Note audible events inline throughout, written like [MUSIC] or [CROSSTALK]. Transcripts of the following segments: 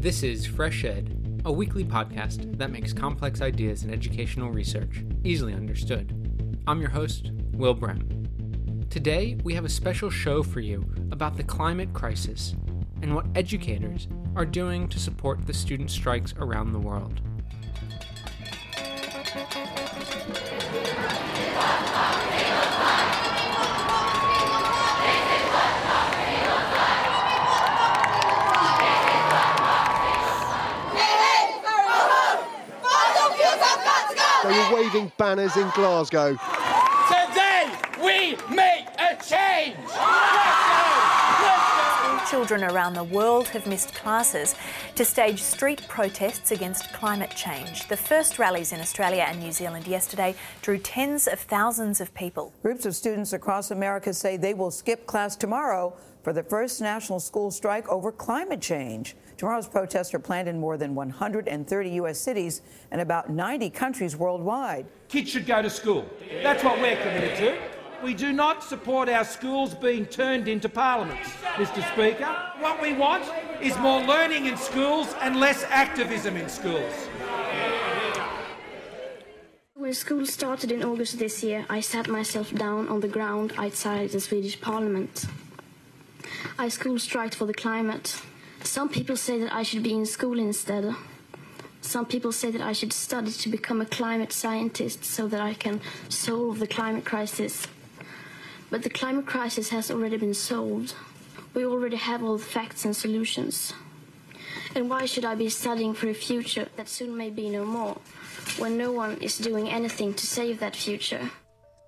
This is Fresh Ed, a weekly podcast that makes complex ideas in educational research easily understood. I'm your host, Will Brehm. Today, we have a special show for you about the climate crisis and what educators are doing to support the student strikes around the world. Waving banners in Glasgow. Today we make a change. Children around the world have missed classes to stage street protests against climate change. The first rallies in Australia and New Zealand yesterday drew tens of thousands of people. Groups of students across America say they will skip class tomorrow for the first national school strike over climate change. Tomorrow's protests are planned in more than 130 U.S. cities and about 90 countries worldwide. Kids should go to school. That's what we're committed to. We do not support our schools being turned into parliaments, Mr Speaker. What we want is more learning in schools and less activism in schools. When school started in August this year, I sat myself down on the ground outside the Swedish parliament. I school striked for the climate. Some people say that I should be in school instead. Some people say that I should study to become a climate scientist so that I can solve the climate crisis. But the climate crisis has already been solved. We already have all the facts and solutions. And why should I be studying for a future that soon may be no more, when no one is doing anything to save that future?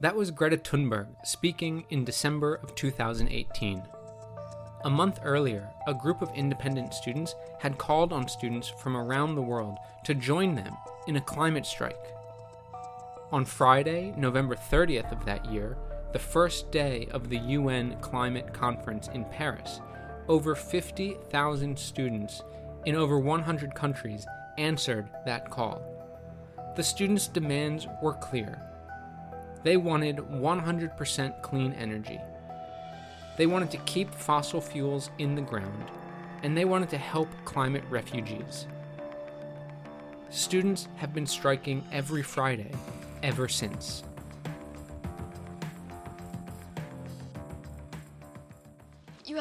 That was Greta Thunberg speaking in December of 2018. A month earlier, a group of independent students had called on students from around the world to join them in a climate strike. On Friday, November 30th of that year, the first day of the UN Climate Conference in Paris, over 50,000 students in over 100 countries answered that call. The students' demands were clear. They wanted 100% clean energy. They wanted to keep fossil fuels in the ground, and they wanted to help climate refugees. Students have been striking every Friday ever since.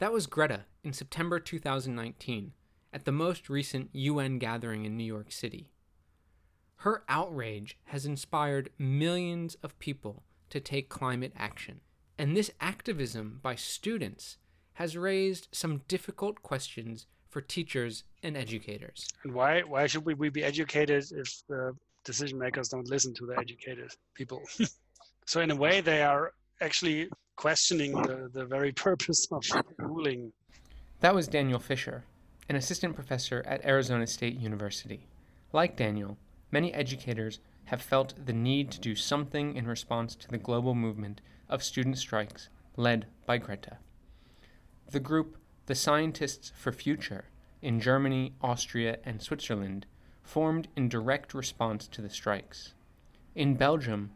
That was Greta in September 2019 at the most recent UN gathering in New York City. Her outrage has inspired millions of people to take climate action. And this activism by students has raised some difficult questions for teachers and educators. And why why should we, we be educated if the decision makers don't listen to the educated people? [LAUGHS] so in a way they are actually questioning the, the very [LAUGHS] purpose of ruling. That was Daniel Fischer, an assistant professor at Arizona State University. Like Daniel, many educators have felt the need to do something in response to the global movement of student strikes led by Greta. The group, the Scientists for Future, in Germany, Austria, and Switzerland, formed in direct response to the strikes. In Belgium,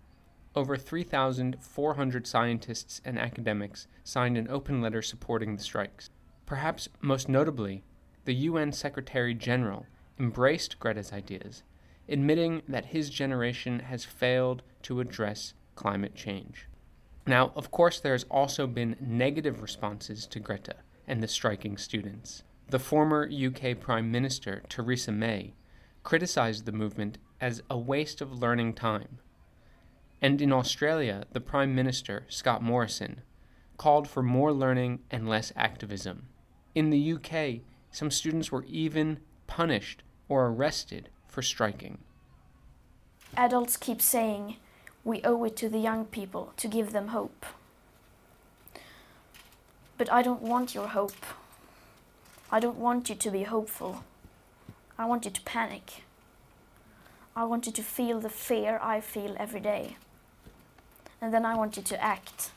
over 3,400 scientists and academics signed an open letter supporting the strikes. Perhaps most notably, the UN Secretary General embraced Greta's ideas, admitting that his generation has failed to address climate change. Now, of course, there has also been negative responses to Greta and the striking students. The former UK Prime Minister, Theresa May, criticized the movement as a waste of learning time. And in Australia, the Prime Minister, Scott Morrison, called for more learning and less activism. In the UK, some students were even punished or arrested for striking. Adults keep saying we owe it to the young people to give them hope. But I don't want your hope. I don't want you to be hopeful. I want you to panic. I want you to feel the fear I feel every day. And then I want you to act.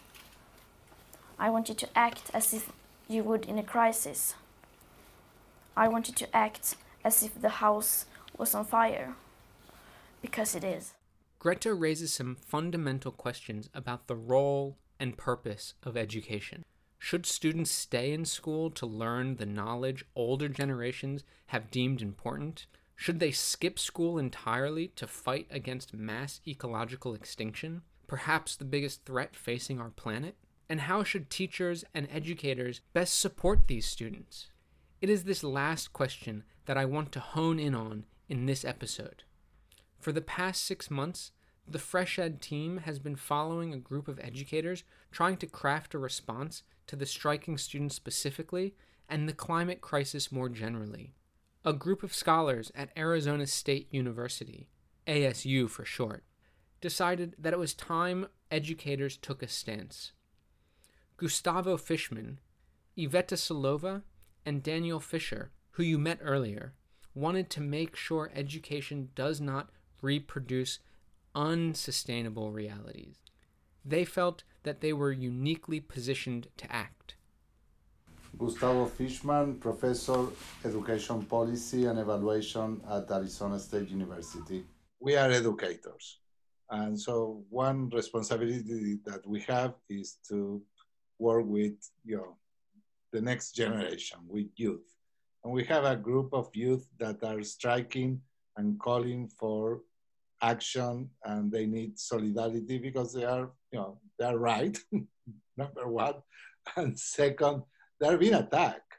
I want you to act as if you would in a crisis. I want you to act as if the house was on fire. Because it is. Greta raises some fundamental questions about the role and purpose of education. Should students stay in school to learn the knowledge older generations have deemed important? Should they skip school entirely to fight against mass ecological extinction, perhaps the biggest threat facing our planet? And how should teachers and educators best support these students? It is this last question that I want to hone in on in this episode. For the past six months, the Fresh Ed team has been following a group of educators trying to craft a response to the striking students specifically and the climate crisis more generally. A group of scholars at Arizona State University, ASU for short, decided that it was time educators took a stance. Gustavo Fischman, Iveta Silova, and Daniel Fischer, who you met earlier, wanted to make sure education does not reproduce unsustainable realities. They felt that they were uniquely positioned to act. Gustavo Fischman, Professor, Education Policy and Evaluation at Arizona State University. We are educators. And so one responsibility that we have is to work with you know, the next generation, with youth. And we have a group of youth that are striking and calling for action and they need solidarity because they are, you know, they're right, [LAUGHS] number one. And second, they're being attacked.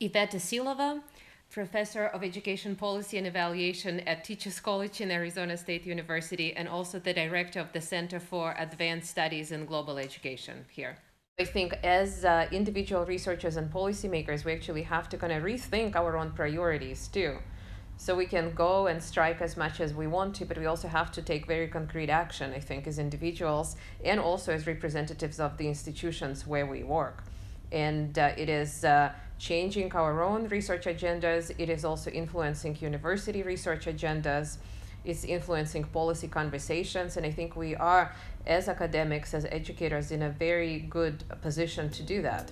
Iveta Silova, professor of education policy and evaluation at Teachers College in Arizona State University, and also the director of the Center for Advanced Studies in Global Education here. I think as uh, individual researchers and policymakers, we actually have to kind of rethink our own priorities too. So we can go and strike as much as we want to, but we also have to take very concrete action, I think, as individuals and also as representatives of the institutions where we work. And uh, it is uh, changing our own research agendas, it is also influencing university research agendas, it's influencing policy conversations, and I think we are, as academics, as educators, in a very good position to do that.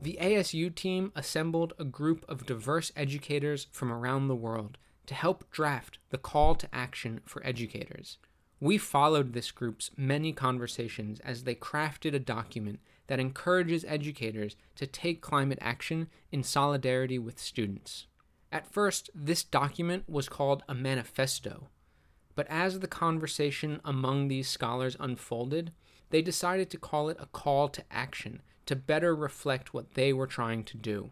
The ASU team assembled a group of diverse educators from around the world to help draft the call to action for educators. We followed this group's many conversations as they crafted a document that encourages educators to take climate action in solidarity with students. At first, this document was called a manifesto, but as the conversation among these scholars unfolded, they decided to call it a call to action to better reflect what they were trying to do.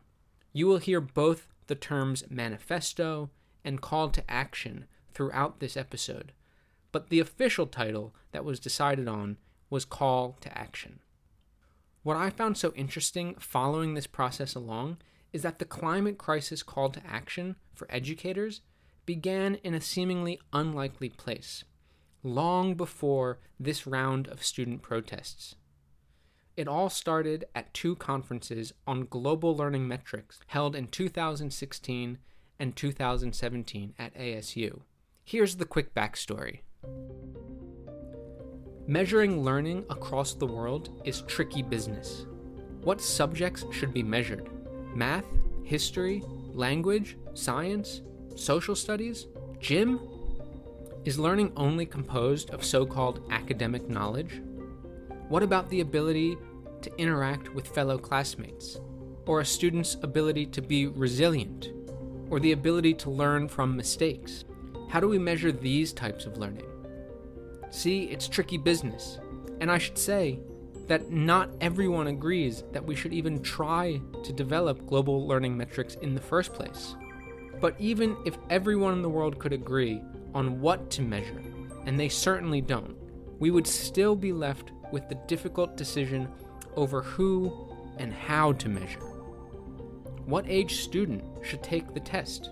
You will hear both the terms manifesto and call to action throughout this episode, but the official title that was decided on was Call to Action. What I found so interesting following this process along is that the climate crisis call to action for educators began in a seemingly unlikely place, long before this round of student protests. It all started at two conferences on global learning metrics held in 2016 and 2017 at ASU. Here's the quick backstory. Measuring learning across the world is tricky business. What subjects should be measured? Math, history, language, science, social studies, gym? Is learning only composed of so called academic knowledge? What about the ability to interact with fellow classmates? Or a student's ability to be resilient? Or the ability to learn from mistakes? How do we measure these types of learning? See, it's tricky business. And I should say that not everyone agrees that we should even try to develop global learning metrics in the first place. But even if everyone in the world could agree on what to measure, and they certainly don't, we would still be left with the difficult decision over who and how to measure. What age student should take the test?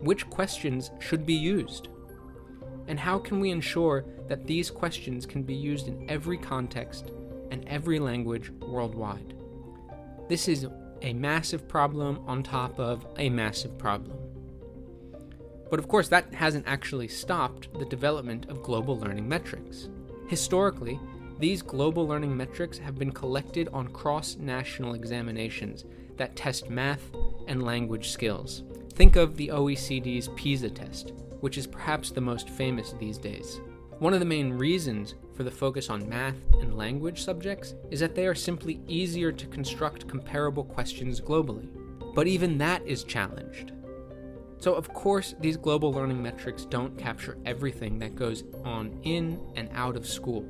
Which questions should be used? And how can we ensure that these questions can be used in every context and every language worldwide? This is a massive problem on top of a massive problem. But of course, that hasn't actually stopped the development of global learning metrics. Historically, these global learning metrics have been collected on cross national examinations that test math and language skills. Think of the OECD's PISA test, which is perhaps the most famous these days. One of the main reasons for the focus on math and language subjects is that they are simply easier to construct comparable questions globally. But even that is challenged. So, of course, these global learning metrics don't capture everything that goes on in and out of school.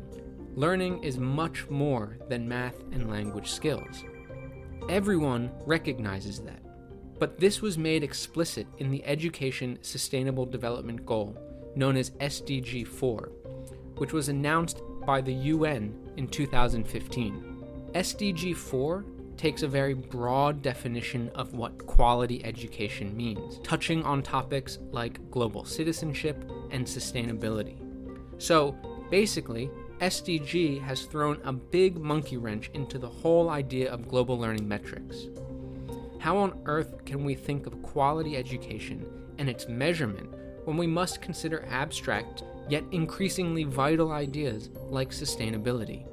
Learning is much more than math and language skills. Everyone recognizes that. But this was made explicit in the Education Sustainable Development Goal, known as SDG 4, which was announced by the UN in 2015. SDG 4 takes a very broad definition of what quality education means, touching on topics like global citizenship and sustainability. So, basically, SDG has thrown a big monkey wrench into the whole idea of global learning metrics. How on earth can we think of quality education and its measurement when we must consider abstract yet increasingly vital ideas like sustainability?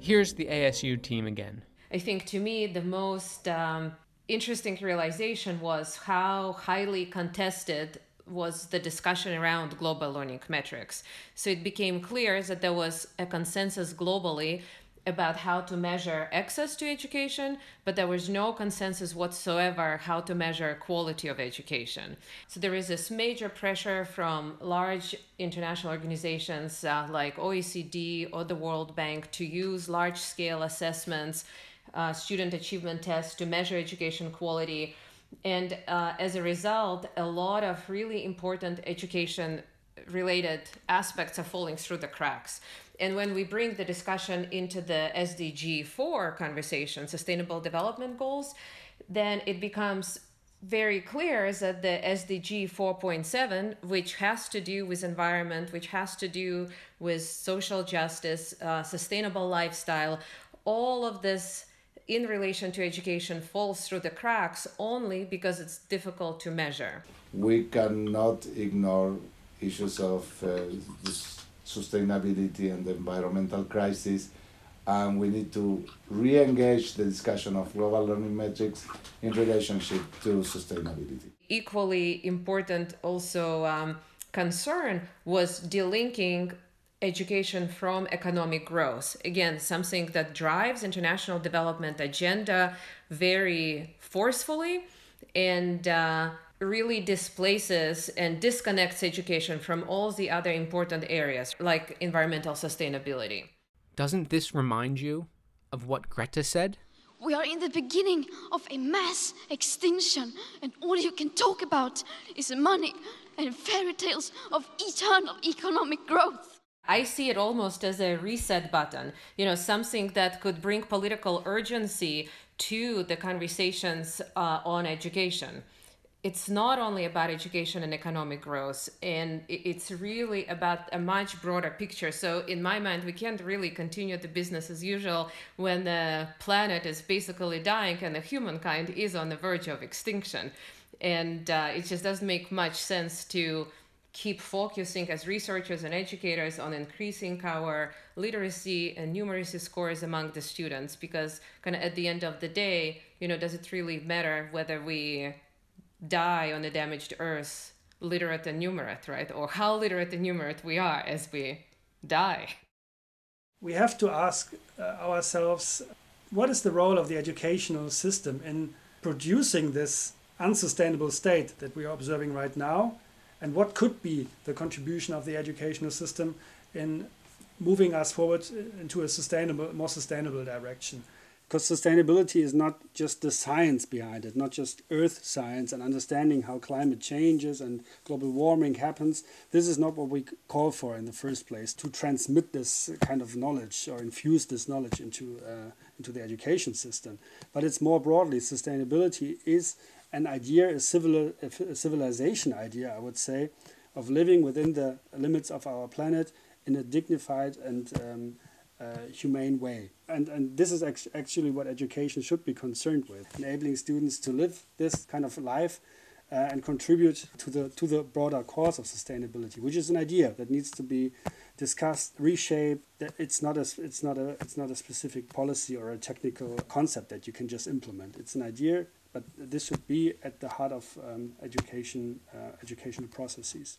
Here's the ASU team again. I think to me, the most um, interesting realization was how highly contested was the discussion around global learning metrics. So it became clear that there was a consensus globally about how to measure access to education, but there was no consensus whatsoever how to measure quality of education. So there is this major pressure from large international organizations uh, like OECD or the World Bank to use large scale assessments, uh, student achievement tests to measure education quality. And uh, as a result, a lot of really important education related aspects are falling through the cracks. And when we bring the discussion into the SDG 4 conversation, Sustainable Development Goals, then it becomes very clear that the SDG 4.7, which has to do with environment, which has to do with social justice, uh, sustainable lifestyle, all of this in relation to education falls through the cracks only because it's difficult to measure. We cannot ignore issues of uh, sustainability and the environmental crisis, and we need to re-engage the discussion of global learning metrics in relationship to sustainability. Equally important also um, concern was delinking education from economic growth. Again, something that drives international development agenda very forcefully and uh, really displaces and disconnects education from all the other important areas like environmental sustainability. Doesn't this remind you of what Greta said? We are in the beginning of a mass extinction, and all you can talk about is money and fairy tales of eternal economic growth. I see it almost as a reset button, you know, something that could bring political urgency to the conversations uh, on education. It's not only about education and economic growth and it's really about a much broader picture. So in my mind we can't really continue the business as usual when the planet is basically dying and the humankind is on the verge of extinction. And uh, it just doesn't make much sense to keep focusing as researchers and educators on increasing our literacy and numeracy scores among the students because kind of at the end of the day you know does it really matter whether we die on a damaged earth literate and numerate, right? Or how literate and numerate we are as we die. We have to ask uh, ourselves what is the role of the educational system in producing this unsustainable state that we are observing right now? And what could be the contribution of the educational system in moving us forward into a sustainable, more sustainable direction? because sustainability is not just the science behind it, not just earth science and understanding how climate changes and global warming happens. This is not what we call for in the first place to transmit this kind of knowledge or infuse this knowledge into uh, into the education system. But it's more broadly sustainability is an idea, a civil a civilization idea, I would say, of living within the limits of our planet in a dignified and um, uh, humane way. And, and this is act- actually what education should be concerned with, enabling students to live this kind of life uh, and contribute to the, to the broader cause of sustainability, which is an idea that needs to be discussed, reshaped. It's not, a, it's, not a, it's not a specific policy or a technical concept that you can just implement. It's an idea, but this should be at the heart of um, education, uh, educational processes.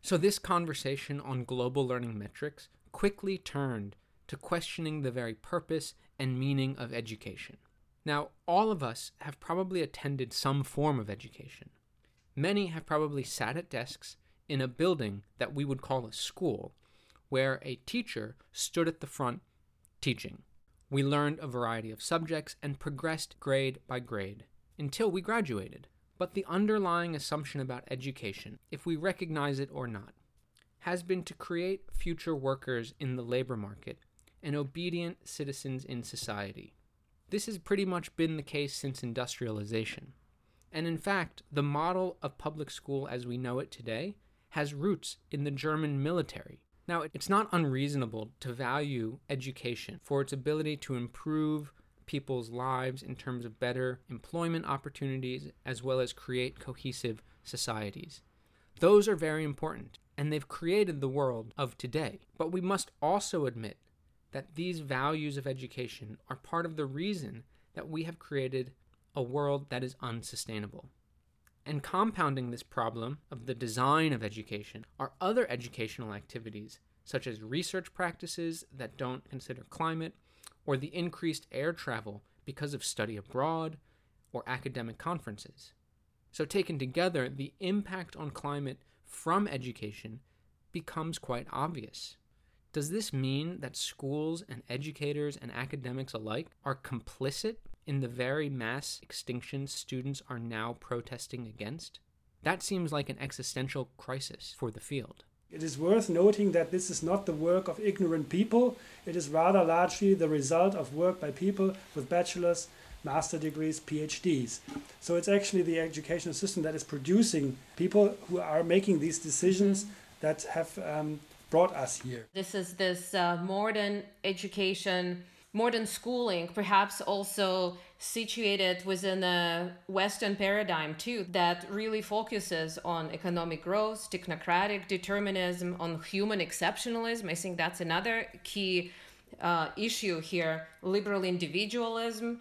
So, this conversation on global learning metrics quickly turned to questioning the very purpose and meaning of education. Now, all of us have probably attended some form of education. Many have probably sat at desks in a building that we would call a school, where a teacher stood at the front teaching. We learned a variety of subjects and progressed grade by grade until we graduated. But the underlying assumption about education, if we recognize it or not, has been to create future workers in the labor market and obedient citizens in society. This has pretty much been the case since industrialization. And in fact, the model of public school as we know it today has roots in the German military. Now, it's not unreasonable to value education for its ability to improve people's lives in terms of better employment opportunities as well as create cohesive societies. Those are very important, and they've created the world of today. But we must also admit that these values of education are part of the reason that we have created a world that is unsustainable. And compounding this problem of the design of education are other educational activities, such as research practices that don't consider climate or the increased air travel because of study abroad or academic conferences. So, taken together, the impact on climate from education becomes quite obvious. Does this mean that schools and educators and academics alike are complicit in the very mass extinction students are now protesting against? That seems like an existential crisis for the field. It is worth noting that this is not the work of ignorant people, it is rather largely the result of work by people with bachelor's, master degrees, PhDs. So it's actually the educational system that is producing people who are making these decisions that have um, brought us here. This is this uh, modern education modern schooling, perhaps also situated within a Western paradigm too, that really focuses on economic growth, technocratic determinism, on human exceptionalism. I think that's another key uh, issue here liberal individualism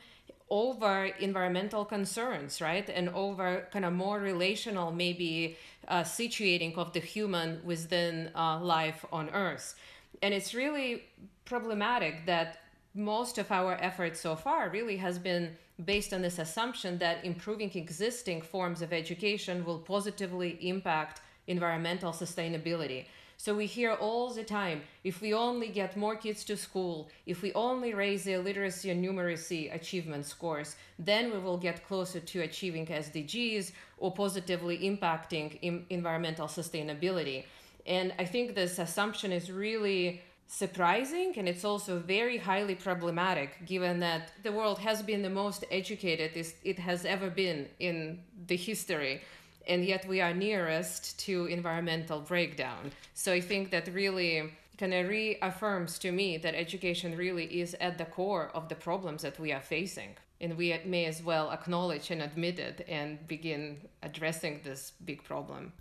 over environmental concerns, right? And over kind of more relational, maybe uh, situating of the human within uh, life on Earth. And it's really problematic that most of our efforts so far really has been based on this assumption that improving existing forms of education will positively impact environmental sustainability. So we hear all the time if we only get more kids to school, if we only raise their literacy and numeracy achievement scores, then we will get closer to achieving SDGs or positively impacting environmental sustainability. And I think this assumption is really surprising and it's also very highly problematic given that the world has been the most educated it has ever been in the history and yet we are nearest to environmental breakdown. So i think that really kind of reaffirms to me that education really is at the core of the problems that we are facing. And we may as well acknowledge and admit it and begin addressing this big problem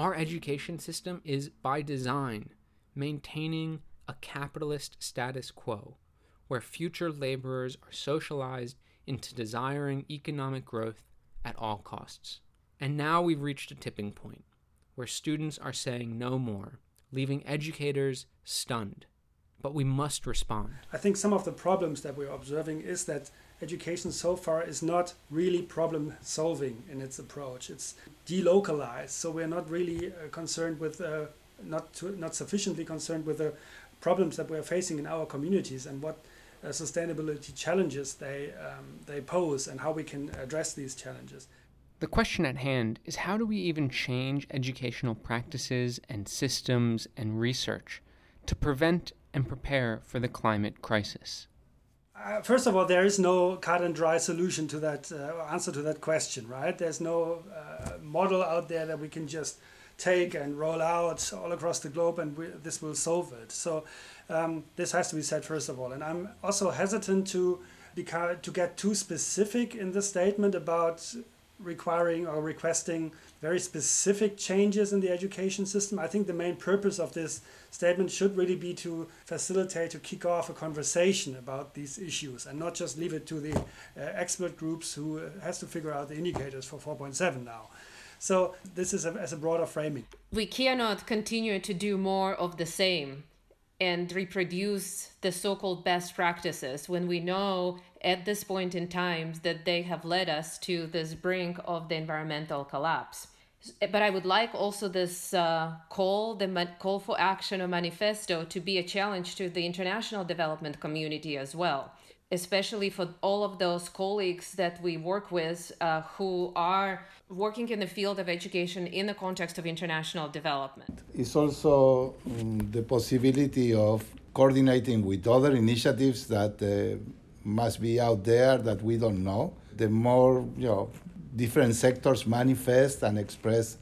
Our education system is, by design, maintaining a capitalist status quo, where future laborers are socialized into desiring economic growth at all costs. And now we've reached a tipping point where students are saying no more, leaving educators stunned. But we must respond. I think some of the problems that we're observing is that education so far is not really problem solving in its approach. It's delocalized, so we're not really uh, concerned with, uh, not to, not sufficiently concerned with the problems that we're facing in our communities and what uh, sustainability challenges they um, they pose and how we can address these challenges. The question at hand is how do we even change educational practices and systems and research to prevent and prepare for the climate crisis? Uh, first of all, there is no cut and dry solution to that uh, answer to that question, right? There's no uh, model out there that we can just take and roll out all across the globe and we, this will solve it. So um, this has to be said first of all. And I'm also hesitant to to get too specific in the statement about requiring or requesting very specific changes in the education system. I think the main purpose of this statement should really be to facilitate, to kick off a conversation about these issues and not just leave it to the uh, expert groups who has to figure out the indicators for 4.7 now. So this is a, as a broader framing. We cannot continue to do more of the same and reproduce the so-called best practices when we know at this point in time that they have led us to this brink of the environmental collapse. But i would like also this uh, call the call for action or manifesto to be a challenge to the international development community as well especially for all of those colleagues that we work with uh, who are working in the field of education in the context of international development. It's also um, the possibility of coordinating with other initiatives that uh, must be out there that we don't know. The more you know, different sectors manifest and express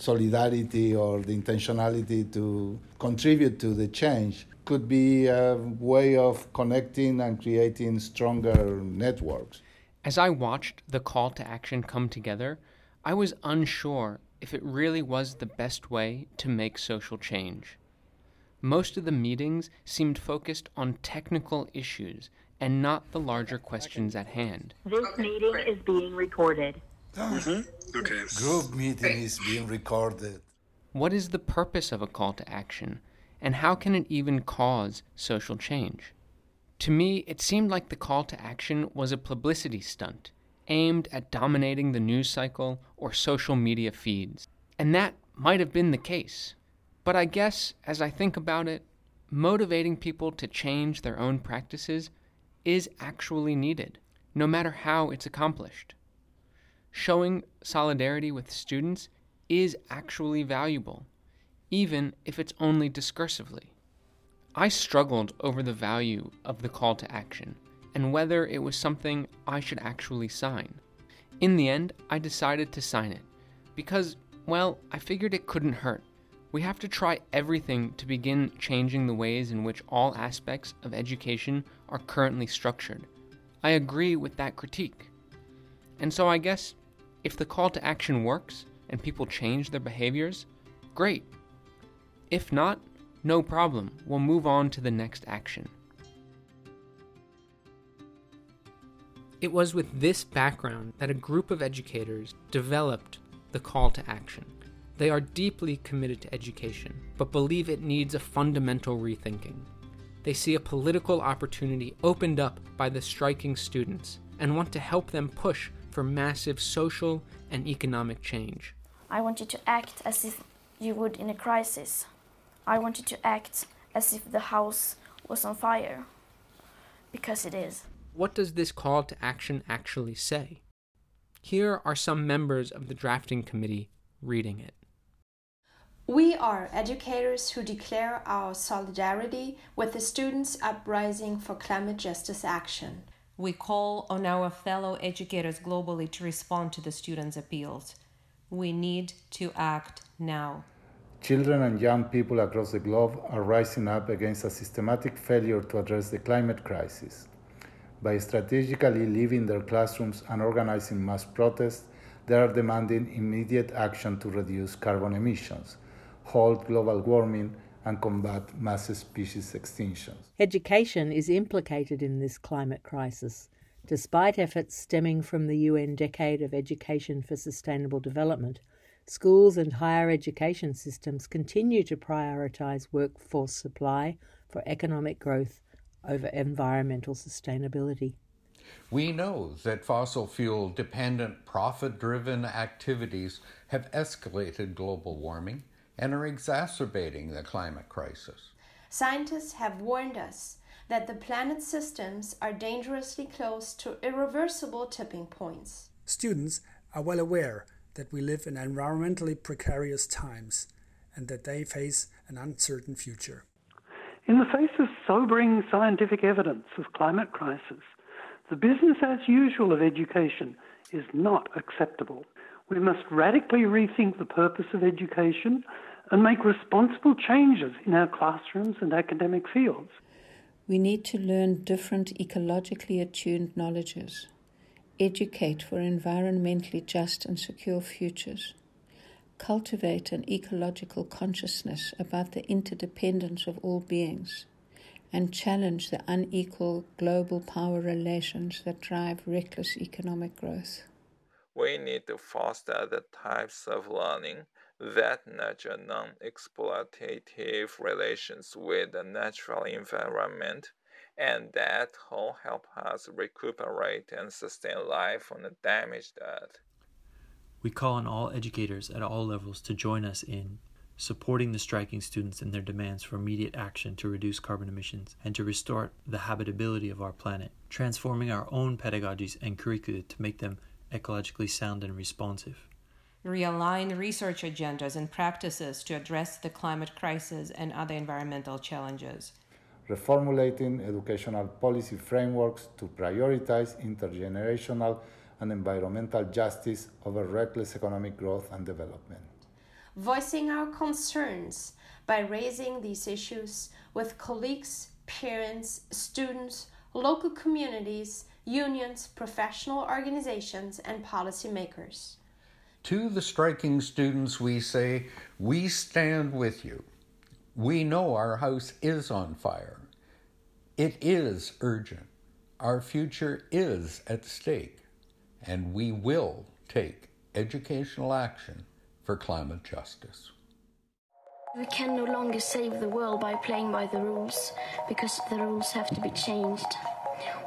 solidarity or the intentionality to contribute to the change could be a way of connecting and creating stronger networks. As I watched the call to action come together, I was unsure if it really was the best way to make social change. Most of the meetings seemed focused on technical issues and not the larger questions at hand. This meeting is being recorded. Mm-hmm. Okay. Group meeting is being recorded. What is the purpose of a call to action, and how can it even cause social change? To me, it seemed like the call to action was a publicity stunt aimed at dominating the news cycle or social media feeds. And that might have been the case. But I guess, as I think about it, motivating people to change their own practices is actually needed, no matter how it's accomplished. Showing solidarity with students is actually valuable, even if it's only discursively. I struggled over the value of the call to action and whether it was something I should actually sign. In the end, I decided to sign it because, well, I figured it couldn't hurt. We have to try everything to begin changing the ways in which all aspects of education are currently structured. I agree with that critique. And so I guess if the call to action works and people change their behaviors, great. If not, no problem, we'll move on to the next action. It was with this background that a group of educators developed the call to action. They are deeply committed to education, but believe it needs a fundamental rethinking. They see a political opportunity opened up by the striking students and want to help them push for massive social and economic change. I want you to act as if you would in a crisis. I want you to act as if the house was on fire. Because it is. What does this call to action actually say? Here are some members of the drafting committee reading it. We are educators who declare our solidarity with the students uprising for climate justice action. We call on our fellow educators globally to respond to the students' appeals. We need to act now. Children and young people across the globe are rising up against a systematic failure to address the climate crisis. By strategically leaving their classrooms and organizing mass protests, they are demanding immediate action to reduce carbon emissions halt global warming, and combat mass species extinctions. Education is implicated in this climate crisis. Despite efforts stemming from the UN Decade of Education for Sustainable Development, schools and higher education systems continue to prioritize workforce supply for economic growth over environmental sustainability. We know that fossil fuel dependent, profit driven activities have escalated global warming and are exacerbating the climate crisis. Scientists have warned us that the planet's systems are dangerously close to irreversible tipping points. Students are well aware that we live in environmentally precarious times and that they face an uncertain future. In the face of sobering scientific evidence of climate crisis, the business as usual of education is not acceptable. We must radically rethink the purpose of education and make responsible changes in our classrooms and academic fields. We need to learn different ecologically attuned knowledges, educate for environmentally just and secure futures, cultivate an ecological consciousness about the interdependence of all beings, and challenge the unequal global power relations that drive reckless economic growth. We need to foster the types of learning that nurture non exploitative relations with the natural environment and that will help us recuperate and sustain life on a damaged earth. We call on all educators at all levels to join us in supporting the striking students in their demands for immediate action to reduce carbon emissions and to restore the habitability of our planet, transforming our own pedagogies and curricula to make them ecologically sound and responsive. Realign research agendas and practices to address the climate crisis and other environmental challenges. Reformulating educational policy frameworks to prioritize intergenerational and environmental justice over reckless economic growth and development. Voicing our concerns by raising these issues with colleagues, parents, students, local communities, unions, professional organizations, and policymakers. To the striking students, we say, We stand with you. We know our house is on fire. It is urgent. Our future is at stake and we will take educational action for climate justice. We can no longer save the world by playing by the rules, because the rules have to be changed.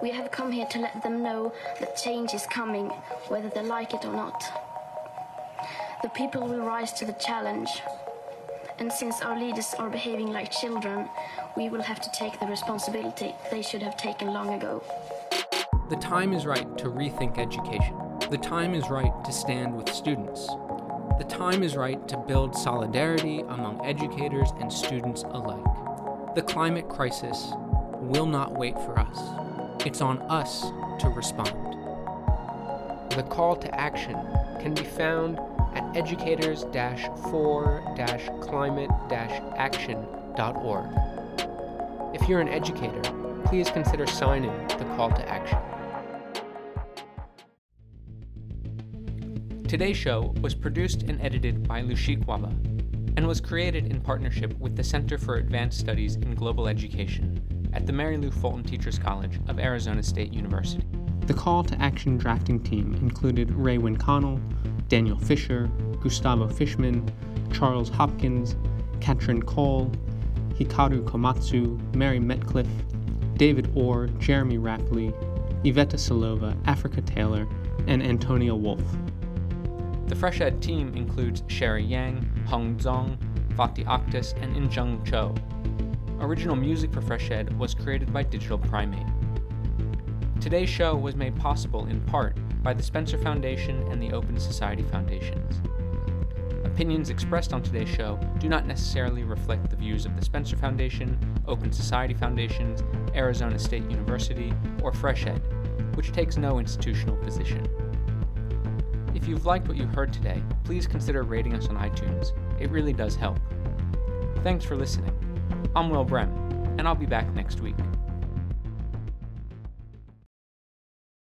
We have come here to let them know that change is coming, whether they like it or not. The people will rise to the challenge. And since our leaders are behaving like children, we will have to take the responsibility they should have taken long ago. The time is right to rethink education. The time is right to stand with students. The time is right to build solidarity among educators and students alike. The climate crisis will not wait for us. It's on us to respond. The call to action can be found at educators for climate action.org. If you're an educator, please consider signing the call to action. Today's show was produced and edited by Lushik Waba and was created in partnership with the Center for Advanced Studies in Global Education at the Mary Lou Fulton Teachers College of Arizona State University. The call to action drafting team included Raewyn Connell, Daniel Fischer, Gustavo Fischman, Charles Hopkins, Katrin Cole, Hikaru Komatsu, Mary Metcalfe, David Orr, Jeremy Rappleye, Iveta Silova, Affrica Taylor, and Antonia Wolf. The Fresh Ed team includes Sherry Yang, Hong Zong, Fatih Akhtas, and Injung Cho. Original music for Fresh Ed was created by Digital Primate. Today's show was made possible in part by the Spencer Foundation and the Open Society Foundations. Opinions expressed on today's show do not necessarily reflect the views of the Spencer Foundation, Open Society Foundations, Arizona State University, or Fresh Ed, which takes no institutional position. If you've liked what you heard today, please consider rating us on iTunes. It really does help. Thanks for listening. I'm Will Brehm, and I'll be back next week.